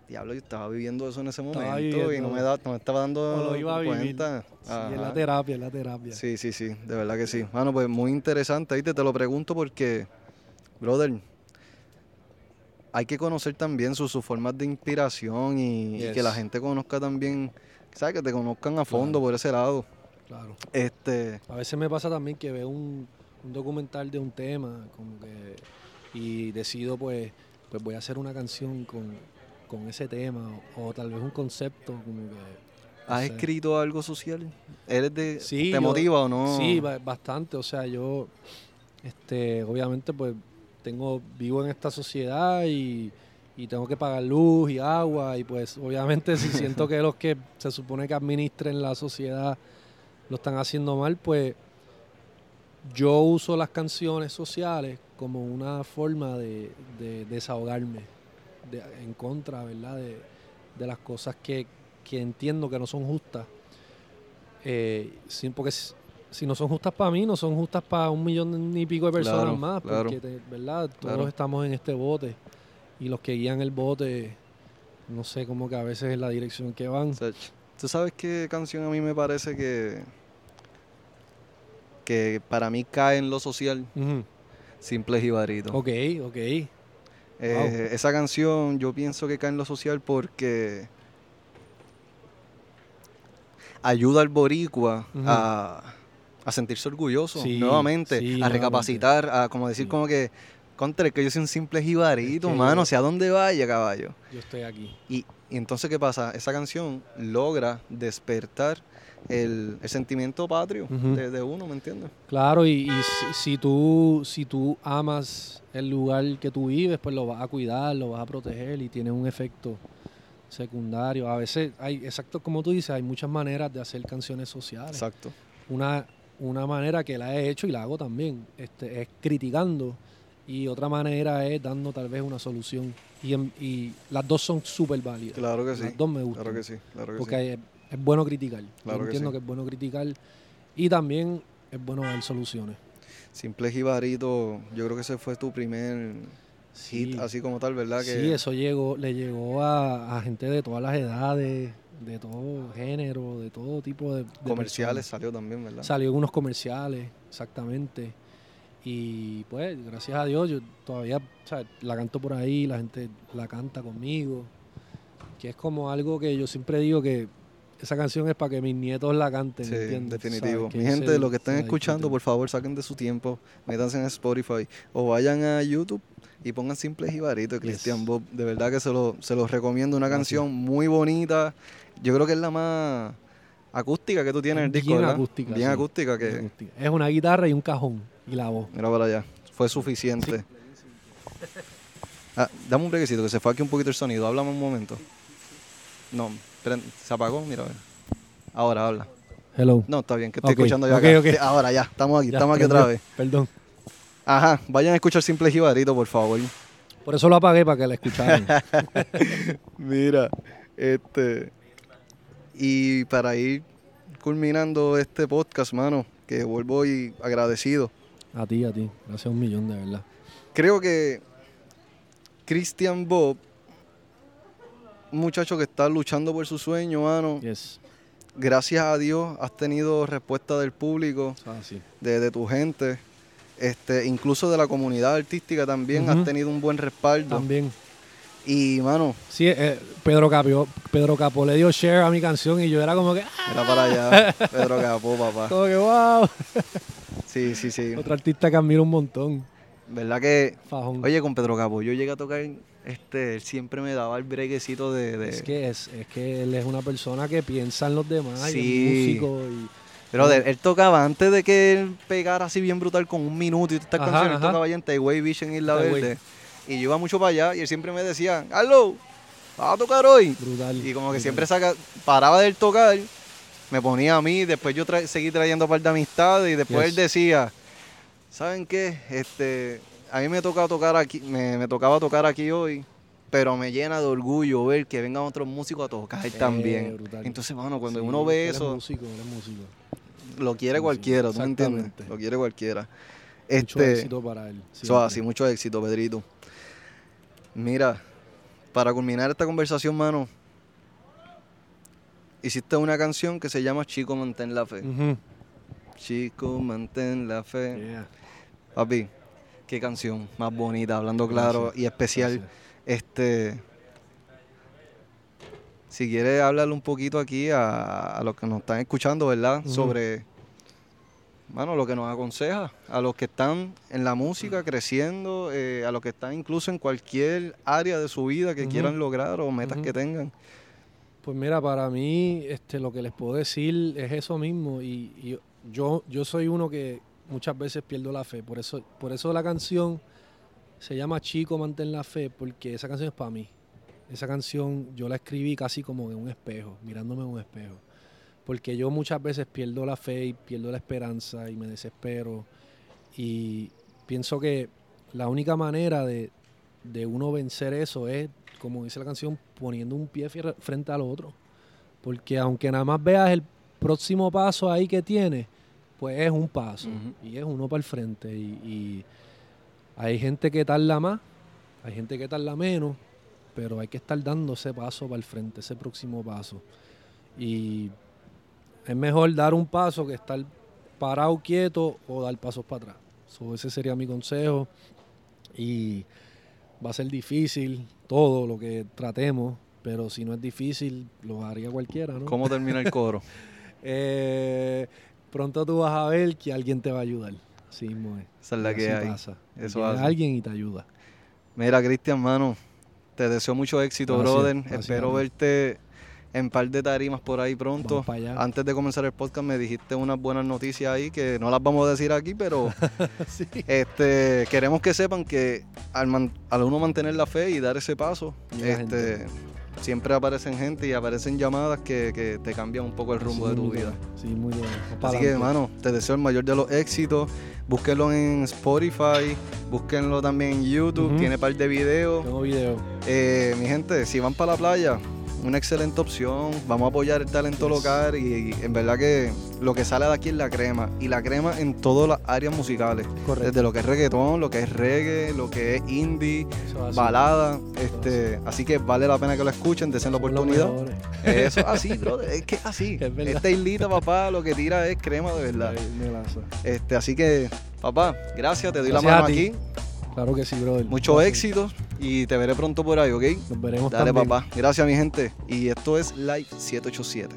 diablo, yo estaba viviendo eso en ese momento y no me, da, no me estaba dando O lo iba a vivir. cuenta. Sí, es la terapia, es la terapia. Sí, sí, sí, de verdad que sí. Bueno, pues muy interesante, ¿viste? Te lo pregunto porque, brother, hay que conocer también sus, sus formas de inspiración y, y que la gente conozca también, ¿sabes? Que te conozcan a fondo Claro. por ese lado. Claro. Este, A veces me pasa también que veo un, un documental de un tema como que y decido pues pues voy a hacer una canción con, con ese tema o, o tal vez un concepto como que no ¿has sé. escrito algo social? ¿Eres de, Sí, te yo- motiva o no? Sí, ba- bastante. O sea, yo, este, obviamente, pues, tengo, vivo en esta sociedad y, y tengo que pagar luz y agua y pues, obviamente, si siento que los que se supone que administren la sociedad lo están haciendo mal, pues, yo uso las canciones sociales como una forma de, de desahogarme de- en contra, ¿verdad? De, de las cosas que, que entiendo que no son justas. Eh, sí, porque s- si no son justas para mí, no son justas para un millón y pico de personas Claro, más. claro. Porque, te- ¿verdad? Todos Claro. estamos en este bote. Y los que guían el bote, no sé, como que a veces es la dirección que van. ¿Tú sabes qué canción a mí me parece que, que para mí cae en lo social? Ujú. Simples y. Ok, ok. Eh, Wow. Esa canción yo pienso que cae en lo social porque ayuda al boricua a, a sentirse orgulloso Sí, nuevamente, sí, a nuevamente. recapacitar, a como decir como que, contra, que yo soy un simple jibarito, Es que mano, sea donde vaya, caballo. Yo estoy aquí. Y, y entonces, ¿qué pasa? Esa canción logra despertar el, el sentimiento patrio de, de uno, ¿me entiendes? Claro, y, y si, si tú, si tú amas el lugar que tú vives, pues lo vas a cuidar, lo vas a proteger y tiene un efecto secundario. A veces hay, exacto como tú dices, hay muchas maneras de hacer canciones sociales. Exacto. Una, una manera que la he hecho y la hago también, este, es criticando y otra manera es dando tal vez una solución. Y, en- y las dos son súper válidas. Claro que sí. Las dos me gustan. Claro que sí, claro que Porque sí. es, es bueno criticar. Claro Yo que entiendo sí. que es bueno criticar y también es bueno dar soluciones. Simple Jibarito, yo creo que ese fue tu primer hit, Sí. así como tal, ¿verdad? Que Sí, eso llegó, le llegó a, a gente de todas las edades, de todo género, de todo tipo de, de comerciales personas. salió también, ¿verdad? Salió en unos comerciales, exactamente. Y pues, gracias a Dios, yo todavía o sea, la canto por ahí, la gente la canta conmigo. Que es como algo que yo siempre digo que esa canción es para que mis nietos la canten. Sí, ¿entiendes? definitivo. Mi gente, lo que la escuchando, por favor, saquen de su tiempo, métanse en Spotify o vayan a YouTube y pongan Simple Jibarito de Yes. Christian Bob. De verdad que se lo, se los recomiendo. Una canción muy bonita. Yo creo que es la más acústica que tú tienes en el disco, Bien ¿verdad? acústica, Bien sí. acústica que... Bien acústica. Es una guitarra y un cajón y la voz. Mira para allá. Fue suficiente. Ah, dame un brequecito, que se fue aquí un poquito el sonido. Háblame un momento. No, se apagó, mira. Ahora habla. Hello. No, está bien, que estoy escuchando ya ok, acá. ok. Sí, Ahora ya, estamos aquí, Ya, estamos aquí otra vez. Perdón. Ajá, vayan a escuchar Simple Jibarito, por favor. Por eso lo apagué para que la escucharan. Mira, este. Y para ir culminando este podcast, mano, que vuelvo y agradecido. a ti, a ti. Gracias un millón, de verdad. Creo que Christian Bob, un muchacho que está luchando por su sueño, mano, Yes. gracias a Dios has tenido respuesta del público, Ah, sí. de, de tu gente, este, incluso de la comunidad artística también has tenido un buen respaldo. También. Y, mano, Sí, eh, Pedro, Capio, Pedro Capo le dio share a mi canción y yo era como que, ¡ah! mira para allá, Pedro Capó, papá. como que wow. Sí, sí, sí. Otro artista que admiro un montón. ¿Verdad que, Fajón. oye, con Pedro Capó, yo llegué a tocar, este, él siempre me daba el breguecito de... de- es que es, es que él es una persona que piensa en los demás y Sí. es músico y Pero de- él tocaba antes de que él pegara así bien brutal con un minuto y estas canciones, él tocaba allá en Tayway Beach en Isla Tayway. Verde. Y yo iba mucho para allá y él siempre me decía, Carlos, ¿vas a tocar hoy? brutal. Y como que brutal. siempre saca, paraba de él tocar, me ponía a mí, después yo tra- seguí trayendo par de amistades y después Yes. él decía, ¿saben qué? Este, a mí me tocaba tocar aquí, me, me tocaba tocar aquí hoy, pero me llena de orgullo ver que vengan otros músicos a tocar Eh, también. brutal. Entonces, bueno, cuando Sí, uno ve él es eso, músico, él es músico. lo quiere músico, cualquiera, ¿tú me entiendes? Lo quiere cualquiera. Mucho Este, éxito para él. siempre. así, mucho éxito, Pedrito. Mira, para culminar esta conversación, mano, hiciste una canción que se llama Chico, mantén la fe. Chico, mantén la fe. Yeah. Papi, qué canción más bonita, hablando claro Gracias, y especial. gracias. Este, si quieres hablarle un poquito aquí a, a los que nos están escuchando, ¿verdad? Sobre, bueno, lo que nos aconseja a los que están en la música creciendo, eh, a los que están incluso en cualquier área de su vida que quieran lograr o metas que tengan. Pues mira, para mí este, lo que les puedo decir es eso mismo y, y yo, yo soy uno que muchas veces pierdo la fe, por eso, por eso la canción se llama Chico Mantén la Fe, porque esa canción es para mí. Esa canción yo la escribí casi como en un espejo, mirándome en un espejo, porque yo muchas veces pierdo la fe y pierdo la esperanza y me desespero y pienso que la única manera de, de uno vencer eso es, como dice la canción, poniendo un pie frente al otro. Porque aunque nada más veas el próximo paso ahí que tiene, pues es un paso y es uno para el frente. Y, y hay gente que tarda más, hay gente que tarda menos, pero hay que estar dando ese paso para el frente, ese próximo paso. Y es mejor dar un paso que estar parado quieto o dar pasos para atrás. So, ese sería mi consejo. Y va a ser difícil todo lo que tratemos, pero si no es difícil, lo haría cualquiera, ¿no? ¿Cómo termina el coro? Eh, pronto tú vas a ver que alguien te va a ayudar. Es. Esa es la que hay. pasa. Eso hace. alguien y te ayuda. Mira, Cristian, mano, te deseo mucho éxito, Gracias, brother. gracias, Espero verte en par de tarimas por ahí pronto. Vamos para allá. Antes de comenzar el podcast me dijiste unas buenas noticias ahí que no las vamos a decir aquí, pero Sí. este queremos que sepan que al, man- al uno mantener la fe y dar ese paso, este, siempre aparecen gente y aparecen llamadas que, que te cambian un poco el rumbo de tu vida. Sí, muy bien. Así que, hermano, te deseo el mayor de los éxitos. Búsquenlo en Spotify, búsquenlo también en YouTube, Ujú. tiene par de videos. Tengo video. Eh, mi gente, si van para la playa, una excelente opción. Vamos a apoyar el talento Yes. local y, en verdad que lo que sale de aquí es la crema. Y la crema en todas las áreas musicales. Correcto. Desde lo que es reggaetón, lo que es reggae, lo que es indie, Eso es así. balada. Este, así que vale la pena que lo escuchen, desen la oportunidad. Eso es así, bro. Es que así. Es. Esta islita, papá, lo que tira es crema de verdad. Este, así que, papá, gracias, te doy Gracias la mano aquí. Claro que sí, brother. Mucho Gracias. éxito y te veré pronto por ahí, ¿ok? Nos veremos Dale, también. papá. Gracias, mi gente. Y esto es Live 787.